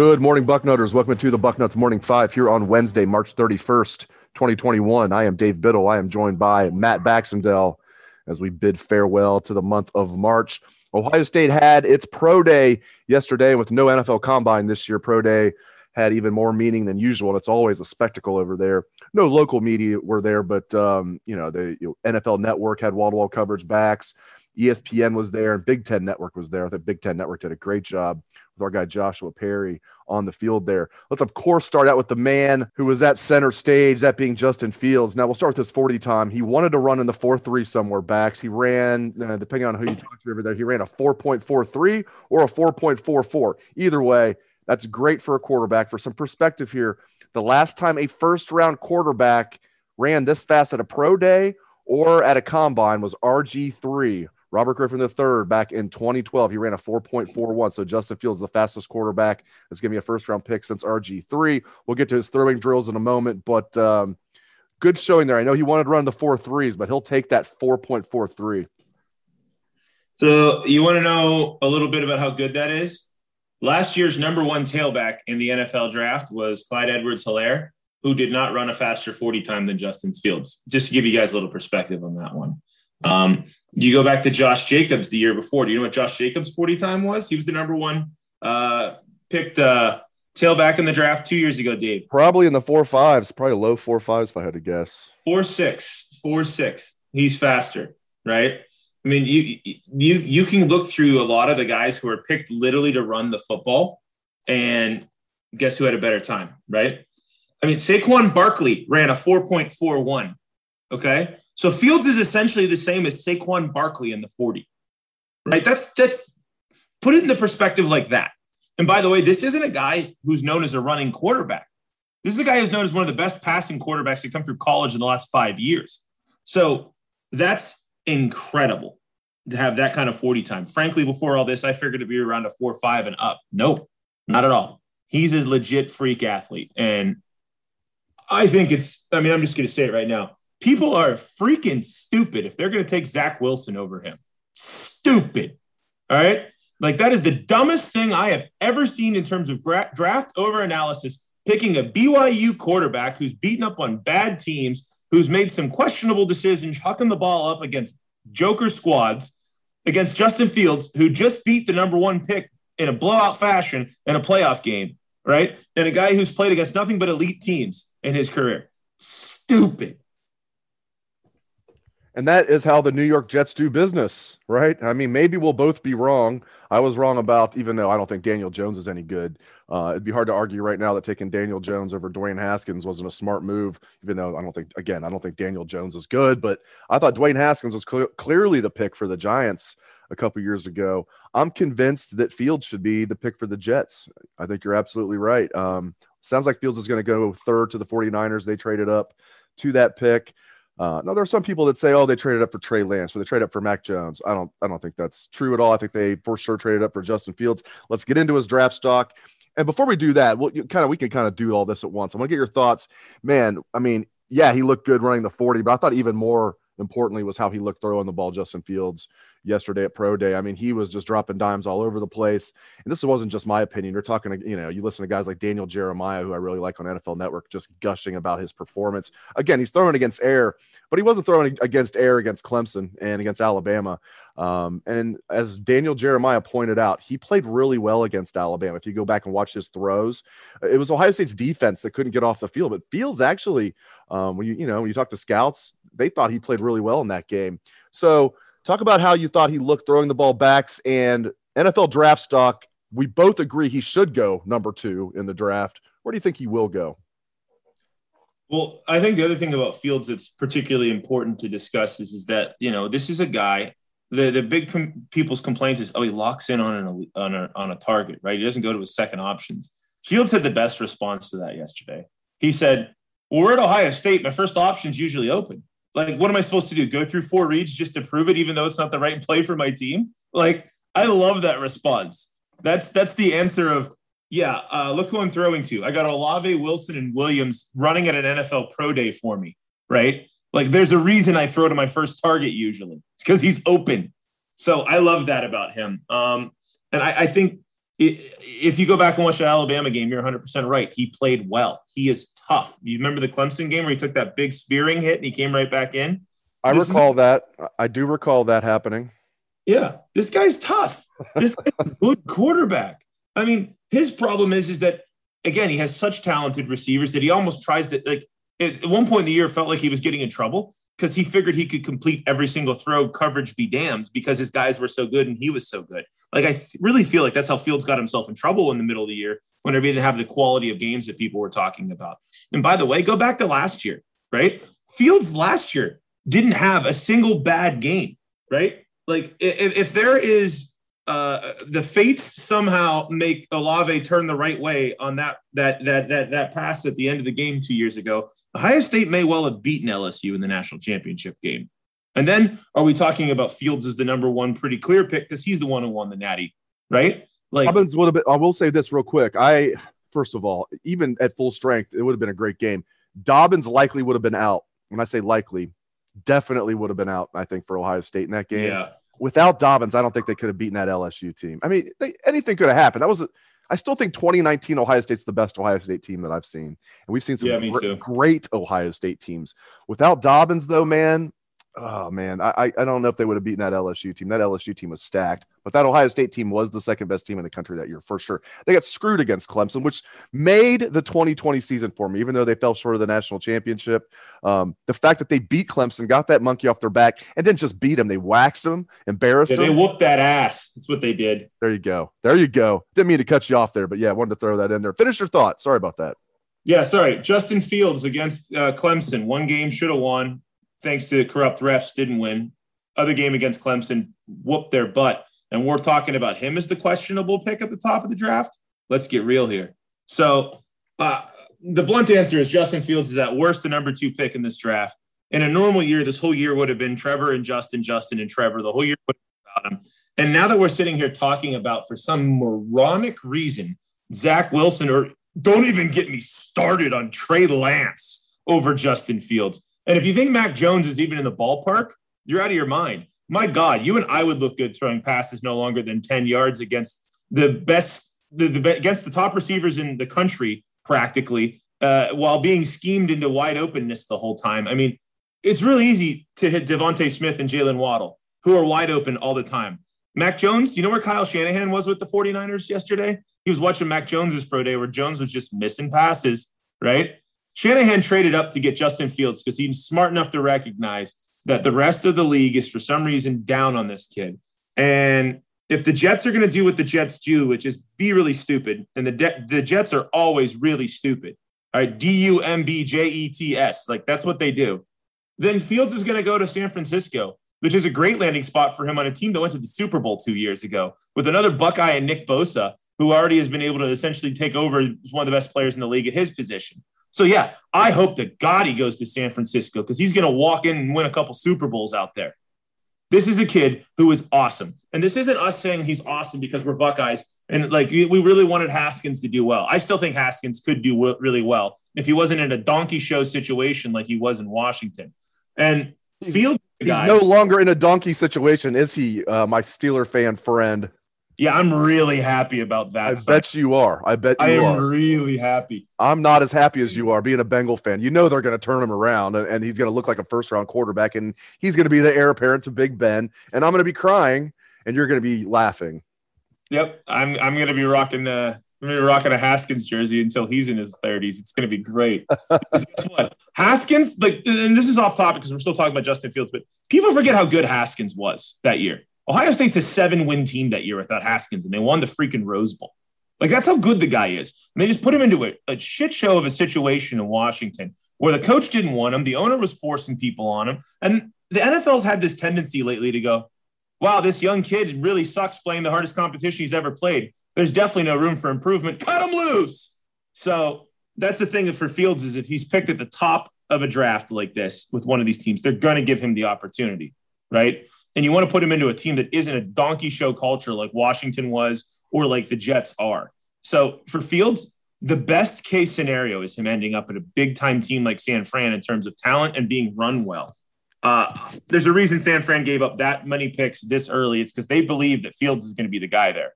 Good morning, Bucknutters. Welcome to the Bucknuts Morning Five here on Wednesday, March 31st, 2021. I am Dave Biddle. I am joined by Matt Baxendell as we bid farewell to the month of March. Ohio State had its pro day yesterday with no NFL combine this year. Pro day had even more meaning than usual. It's always a spectacle over there. No local media were there, but um, you know the you know, NFL Network had wall-to-wall coverage Bax. ESPN was there and Big Ten Network was there. I think Big Ten Network did a great job with our guy Joshua Perry on the field there. Let's, of course, start out with the man who was at center stage, that being Justin Fields. Now, we'll start with his 40 time. He wanted to run in the 4 3 somewhere Bax. He ran, uh, depending on who you talk to over there, he ran a 4.43 or a 4.44. Either way, that's great for a quarterback. For some perspective here, the last time a first round quarterback ran this fast at a pro day or at a combine was RG3 Robert Griffin III back in 2012, he ran a 4.41. So Justin Fields, the fastest quarterback, that's going to be a first round pick since RG3. We'll get to his throwing drills in a moment, but um, good showing there. I know he wanted to run the four threes, but he'll take that 4.43. So you want to know a little bit about how good that is? Last year's number one tailback in the NFL draft was Clyde Edwards Helaire, who did not run a faster 40 time than Justin Fields. Just to give you guys a little perspective on that one. Um, you go back to Josh Jacobs the year before. Do you know what Josh Jacobs' 40 time was? He was the number one uh, picked uh, tailback in the draft two years ago, Dave. Probably in the four fives, probably low four fives if I had to guess. Four six, four six. He's faster, right? I mean, you you you can look through a lot of the guys who are picked literally to run the football, and guess who had a better time, right? I mean, Saquon Barkley ran a 4.41. Okay. So Fields is essentially the same as Saquon Barkley in the 40. Right? That's that's put it in the perspective like that. And by the way, this isn't a guy who's known as a running quarterback. This is a guy who's known as one of the best passing quarterbacks to come through college in the last five years. So that's incredible to have that kind of 40 time. Frankly, before all this, I figured it'd be around a four, five, and up. Nope, not at all. He's a legit freak athlete. And I think it's, I mean, I'm just going to say it right now people are freaking stupid if they're going to take Zach Wilson over him. Stupid. All right. Like that is the dumbest thing I have ever seen in terms of gra- draft over analysis. Picking a BYU quarterback who's beaten up on bad teams, who's made some questionable decisions, hucking the ball up against Joker squads, against Justin Fields, who just beat the number one pick in a blowout fashion in a playoff game, right? And a guy who's played against nothing but elite teams in his career. Stupid. And that is how the New York Jets do business, right? I mean, maybe we'll both be wrong. I was wrong about, even though I don't think Daniel Jones is any good. Uh, it'd be hard to argue right now that taking Daniel Jones over Dwayne Haskins wasn't a smart move, even though I don't think, again, I don't think Daniel Jones is good, but I thought Dwayne Haskins was cl- clearly the pick for the Giants a couple years ago. I'm convinced that Fields should be the pick for the Jets. I think you're absolutely right. Um, sounds like Fields is going to go third to the 49ers. They traded up to that pick. Uh, now there are some people that say, "Oh, they traded up for Trey Lance, or they traded up for Mac Jones." I don't, I don't think that's true at all. I think they for sure traded up for Justin Fields. Let's get into his draft stock. And before we do that, we'll kind of we can kind of do all this at once. I want to get your thoughts, man. I mean, yeah, he looked good running the forty, but I thought even more importantly was how he looked throwing the ball, Justin Fields, yesterday at Pro Day. I mean, he was just dropping dimes all over the place. And this wasn't just my opinion. You're talking to, you know, you listen to guys like Daniel Jeremiah, who I really like on NFL Network, just gushing about his performance. Again, he's throwing against air, but he wasn't throwing against air against Clemson and against Alabama. Um, and as Daniel Jeremiah pointed out, he played really well against Alabama. If you go back and watch his throws, it was Ohio State's defense that couldn't get off the field. But Fields actually, um, when you you know when you talk to scouts, they thought he played really well in that game. So talk about how you thought he looked throwing the ball Bax and NFL draft stock. We both agree he should go number two in the draft. Where do you think he will go? Well, I think the other thing about Fields that's particularly important to discuss is, is that, you know, this is a guy, the, the big com- people's complaints is, oh, he locks in on, an, on, a, on a target, right? He doesn't go to his second options. Fields had the best response to that yesterday. He said, well, we're at Ohio State. My first option is usually open. Like, what am I supposed to do? Go through four reads just to prove it, even though it's not the right play for my team? Like, I love that response. That's that's the answer of yeah. Uh, look who I'm throwing to. I got Olave, Wilson, and Williams running at an NFL pro day for me. Right? Like, there's a reason I throw to my first target usually. It's because he's open. So I love that about him. Um, and I, I think if you go back and watch the Alabama game, you're 100% right. He played well. He is tough. You remember the Clemson game where he took that big spearing hit and he came right back in? I this recall is, that. I do recall that happening. Yeah, this guy's tough. This guy's a good quarterback. I mean, his problem is is that again, he has such talented receivers that he almost tries to like at one point in the year felt like he was getting in trouble because he figured he could complete every single throw, coverage be damned, because his guys were so good and he was so good. Like I really feel like that's how Fields got himself in trouble in the middle of the year whenever he didn't have the quality of games that people were talking about. And by the way, go back to last year, right? Fields last year didn't have a single bad game, right? Like if, if there is uh, the fates somehow make Olave turn the right way on that that that that that pass at the end of the game two years ago. Ohio State may well have beaten LSU in the national championship game. And then are we talking about Fields as the number one pretty clear pick because he's the one who won the Natty, right? Like Dobbins would have been. I will say this real quick. I first of all, even at full strength, it would have been a great game. Dobbins likely would have been out. When I say likely, definitely would have been out. I think for Ohio State in that game. Yeah without Dobbins, I don't think they could have beaten that LSU team. I mean, they, anything could have happened. That was, I still think 2019 Ohio State's the best Ohio State team that I've seen, and we've seen some yeah, gr- great Ohio State teams. Without Dobbins, though, man, oh man, I I don't know if they would have beaten that LSU team. That LSU team was stacked, but that Ohio State team was the second best team in the country that year for sure. They got screwed against Clemson, which made the 2020 season for me, even though they fell short of the national championship. Um, the fact that they beat Clemson, got that monkey off their back, and didn't just beat them, they waxed them, embarrassed yeah, them. They whooped that ass. That's what they did. There you go. There you go. Didn't mean to cut you off there, but yeah, I wanted to throw that in there. Finish your thought. Sorry about that. Yeah, sorry. Justin Fields against uh, Clemson. One game should have won thanks to corrupt refs, didn't win. Other game against Clemson, whooped their butt. And we're talking about him as the questionable pick at the top of the draft. Let's get real here. So, uh, the blunt answer is Justin Fields is at worst the number two pick in this draft. In a normal year, this whole year would have been Trevor and Justin, Justin and Trevor. The whole year about him. And now that we're sitting here talking about, for some moronic reason, Zach Wilson, or don't even get me started on Trey Lance over Justin Fields. And if you think Mac Jones is even in the ballpark, you're out of your mind. My God, you and I would look good throwing passes no longer than 10 yards against the best, the, the against the top receivers in the country, practically, uh, while being schemed into wide openness the whole time. I mean, it's really easy to hit DeVonta Smith and Jaylen Waddle, who are wide open all the time. Mac Jones, you know where Kyle Shanahan was with the 49ers yesterday? He was watching Mac Jones's pro day where Jones was just missing passes, right? Shanahan traded up to get Justin Fields because he's smart enough to recognize that the rest of the league is for some reason down on this kid. And if the Jets are going to do what the Jets do, which is be really stupid, and the de- the Jets are always really stupid. All right, D U M B J E T S, like that's what they do. Then Fields is going to go to San Francisco, which is a great landing spot for him on a team that went to the Super Bowl two years ago with another Buckeye and Nick Bosa, who already has been able to essentially take over as one of the best players in the league at his position. So yeah, I hope that Gotti goes to San Francisco because he's going to walk in and win a couple Super Bowls out there. This is a kid who is awesome. And this isn't us saying he's awesome because we're Buckeyes. And like we really wanted Haskins to do well. I still think Haskins could do really well if he wasn't in a donkey show situation like he was in Washington. And Field He's guy. no longer in a donkey situation, is he, uh, my Steeler fan friend? Yeah, I'm really happy about that. I sign. bet you are. I bet you I am are. really happy. I'm not as happy as you are being a Bengal fan. You know they're going to turn him around and, and he's going to look like a first round quarterback and he's going to be the heir apparent to Big Ben. And I'm going to be crying and you're going to be laughing. Yep, I'm I'm gonna be rocking the I'm gonna be rocking a Haskins jersey until he's in his 30s. It's gonna be great. Guess what? Haskins, like, and this is off topic because we're still talking about Justin Fields, but people forget how good Haskins was that year. Ohio State's a seven-win team that year without Haskins, and they won the freaking Rose Bowl. Like that's how good the guy is. And they just put him into a, a shit show of a situation in Washington where the coach didn't want him, the owner was forcing people on him, and the NFL's had this tendency lately to go, wow, this young kid really sucks playing the hardest competition he's ever played. There's definitely no room for improvement. Cut him loose. So that's the thing for Fields is if he's picked at the top of a draft like this with one of these teams, they're going to give him the opportunity, right? And you want to put him into a team that isn't a donkey show culture like Washington was or like the Jets are. So for Fields, the best case scenario is him ending up at a big time team like San Fran in terms of talent and being run well. Uh, there's a reason San Fran gave up that many picks this early. It's because they believe that Fields is going to be the guy there.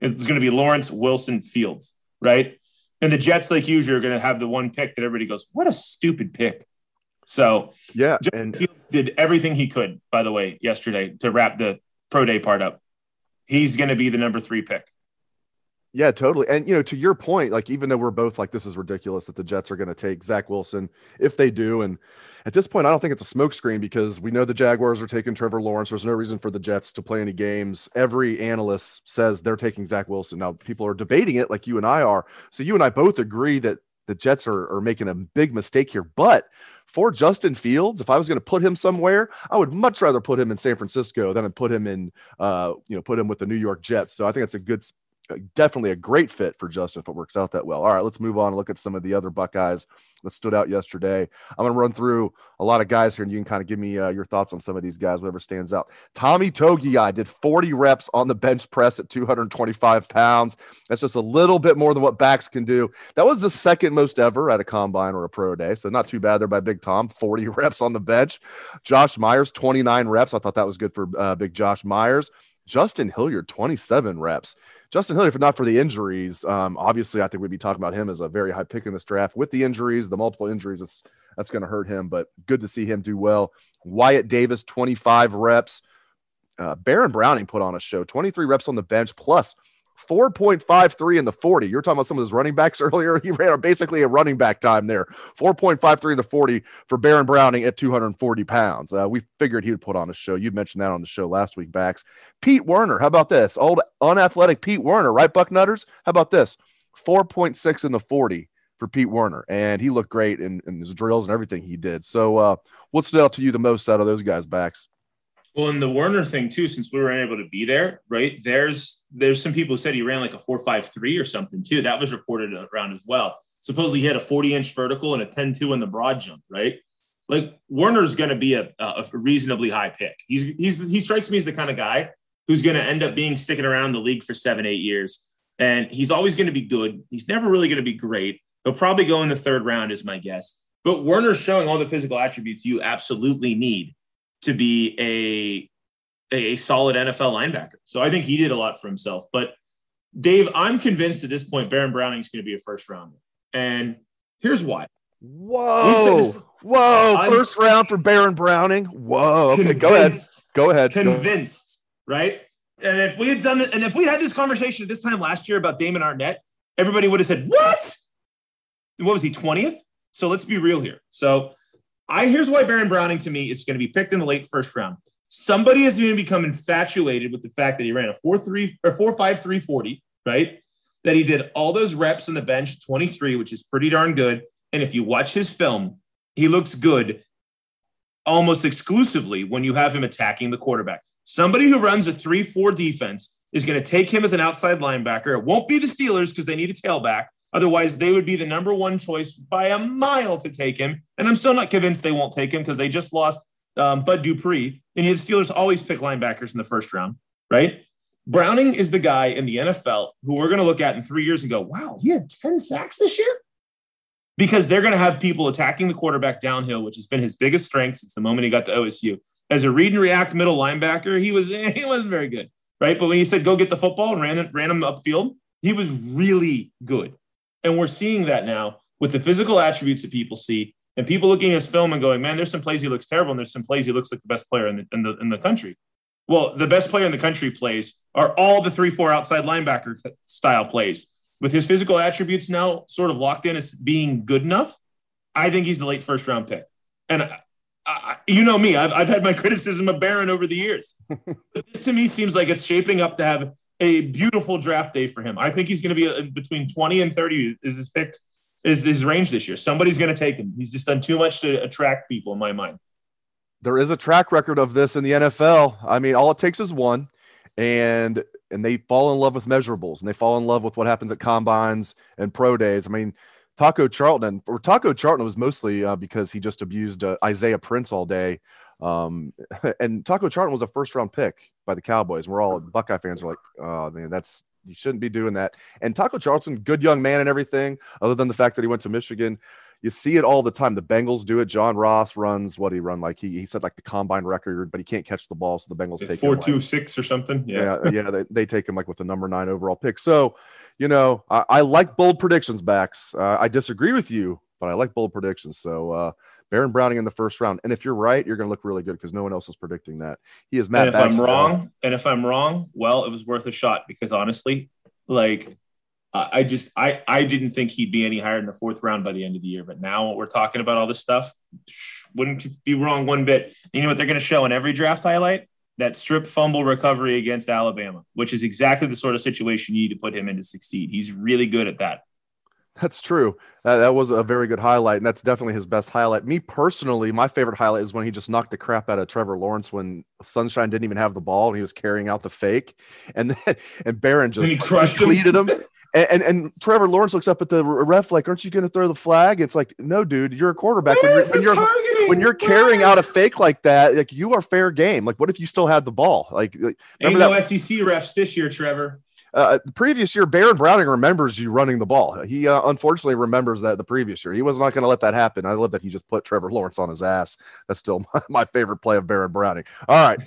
It's going to be Lawrence Wilson Fields, right? And the Jets, like usual, are going to have the one pick that everybody goes, "What a stupid pick." So Yeah. Justin And uh, Fields did everything he could, by the way, yesterday to wrap the pro day part up. He's going to be the number three pick. Yeah, totally. And you know, to your point, like even though we're both like this is ridiculous that the Jets are going to take Zach Wilson if they do, and at this point, I don't think it's a smokescreen because we know the Jaguars are taking Trevor Lawrence. There's no reason for the Jets to play any games. Every analyst says they're taking Zach Wilson. Now people are debating it, like you and I are. So you and I both agree that the Jets are, are making a big mistake here. But for Justin Fields, if I was going to put him somewhere, I would much rather put him in San Francisco than put him in, uh, you know, put him with the New York Jets. So I think that's a good definitely a great fit for Justin if it works out that well. All right, let's move on and look at some of the other Buckeyes that stood out yesterday. I'm going to run through a lot of guys here, and you can kind of give me uh, your thoughts on some of these guys, whatever stands out. Tommy Togiai did 40 reps on the bench press at 225 pounds. That's just a little bit more than what Bax can do. That was the second most ever at a combine or a pro day, so not too bad there by Big Tom. 40 reps on the bench. Josh Myers 29 reps. I thought that was good for uh, Big Josh Myers. Justin Hilliard, 27 reps. Justin Hilliard, if not for the injuries, um, obviously I think we'd be talking about him as a very high pick in this draft. With the injuries, the multiple injuries, it's, that's going to hurt him, but good to see him do well. Wyatt Davis, 25 reps. Uh, Baron Browning put on a show, 23 reps on the bench, plus 4.53 in the 40. You're talking about some of those running backs earlier. He ran basically a running back time there. 4.53 in the 40 for Baron Browning at 240 pounds. Uh, we figured he would put on a show. You mentioned that on the show last week, Bax. Pete Werner, how about this? Old unathletic Pete Werner, right, Bucknutters? How about this? 4.6 in the 40 for Pete Werner. And he looked great in, in his drills and everything he did. So, uh, what stood out to you the most out of those guys' Bax? Well, and the Werner thing too, since we were unable to be there, right? There's there's some people who said he ran like a four five three or something too. That was reported around as well. Supposedly he had a 40 inch vertical and a 10-2 in the broad jump, right? Like Werner's going to be a, a reasonably high pick. He's he's he strikes me as the kind of guy who's going to end up being sticking around the league for seven eight years, and he's always going to be good. He's never really going to be great. He'll probably go in the third round, is my guess. But Werner's showing all the physical attributes you absolutely need to be a a solid NFL linebacker. So I think he did a lot for himself. But Dave, I'm convinced at this point Baron Browning is going to be a first rounder. And here's why. Whoa. Whoa. I'm- First round for Baron Browning. Whoa. Okay, go ahead. Go ahead. Go- Convinced, right? And if we had done it, and if we had this conversation at this time last year about Damon Arnette, everybody would have said, What? What was he, 20th? So let's be real here. So I here's why Baron Browning to me is going to be picked in the late first round. Somebody is going to become infatuated with the fact that he ran a 4-3 or 4-5 340, right? That he did all those reps on the bench, 23, which is pretty darn good. And if you watch his film, he looks good almost exclusively when you have him attacking the quarterback. Somebody who runs a 3 4 defense is going to take him as an outside linebacker. It won't be the Steelers because they need a tailback. Otherwise, they would be the number one choice by a mile to take him. And I'm still not convinced they won't take him because they just lost um, Bud Dupree. And the Steelers always pick linebackers in the first round, right? Browning is the guy in the NFL who we're going to look at in three years and go, wow, he had 10 sacks this year? Because they're going to have people attacking the quarterback downhill, which has been his biggest strength since the moment he got to OSU. As a read and react middle linebacker, he was he wasn't very good, right? But when he said go get the football and ran ran him upfield, he was really good. And we're seeing that now with the physical attributes that people see and people looking at his film and going, man, there's some plays he looks terrible, and there's some plays he looks like the best player in the, in the, in the country. Well, the best player in the country plays are all the three, four outside linebacker style plays. With his physical attributes now sort of locked in as being good enough, I think he's the late first round pick. And I, I, you know me, I've, I've had my criticism of Baron over the years. this to me seems like it's shaping up to have a beautiful draft day for him. I think he's going to be a, between 20 and 30 is his picked is his range this year. Somebody's going to take him. He's just done too much to attract people in my mind. There is a track record of this in the NFL. I mean, all it takes is one, and and they fall in love with measurables and they fall in love with what happens at combines and pro days. I mean, Taco Charlton or Taco Charlton was mostly uh, because he just abused uh, Isaiah Prince all day. Um, and Taco Charlton was a first round pick by the Cowboys. We're all Buckeye fans are like, oh man, that's you shouldn't be doing that. And Taco Charlton, good young man and everything, other than the fact that he went to Michigan. You see it all the time. The Bengals do it. John Ross runs what he run like he, he said like the combine record, but he can't catch the ball, so the Bengals take four two six or something. Yeah, yeah, yeah they, they take him like with the number nine overall pick. So, you know, I, I like bold predictions, Bax. Uh, I disagree with you, but I like bold predictions. So, uh, Baron Browning in the first round. And if you're right, you're going to look really good because no one else is predicting that. He is Matt. And if I'm wrong, and if I'm wrong, well, it was worth a shot because honestly, like I just I I didn't think he'd be any higher in the fourth round by the end of the year. But now what we're talking about all this stuff. Wouldn't be wrong one bit. You know what they're going to show in every draft highlight? That strip fumble recovery against Alabama, which is exactly the sort of situation you need to put him in to succeed. He's really good at that. That's true. That, that was a very good highlight, and that's definitely his best highlight. Me personally, my favorite highlight is when he just knocked the crap out of Trevor Lawrence when Sunshine didn't even have the ball and he was carrying out the fake, and then and Baron just and he crushed him. him. And, and, and Trevor Lawrence looks up at the ref like, "Aren't you going to throw the flag?" It's like, "No, dude, you're a quarterback. when you're when you're, when you're, carrying out a fake like that, like you are fair game. Like, what if you still had the ball? Like, remember Ain't that? no SEC refs this year, Trevor. Uh, the previous year, Baron Browning remembers you running the ball. He uh, unfortunately remembers that the previous year. He was not going to let that happen. I love that he just put Trevor Lawrence on his ass. That's still my, my favorite play of Baron Browning. All right.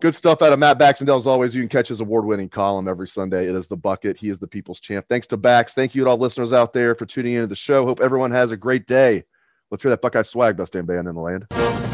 Good stuff out of Matt Baxendell. As always, you can catch his award winning column every Sunday. It is the bucket. He is the people's champ. Thanks to Bax. Thank you to all listeners out there for tuning into the show. Hope everyone has a great day. Let's hear that Buckeye swag, best damn band in the land.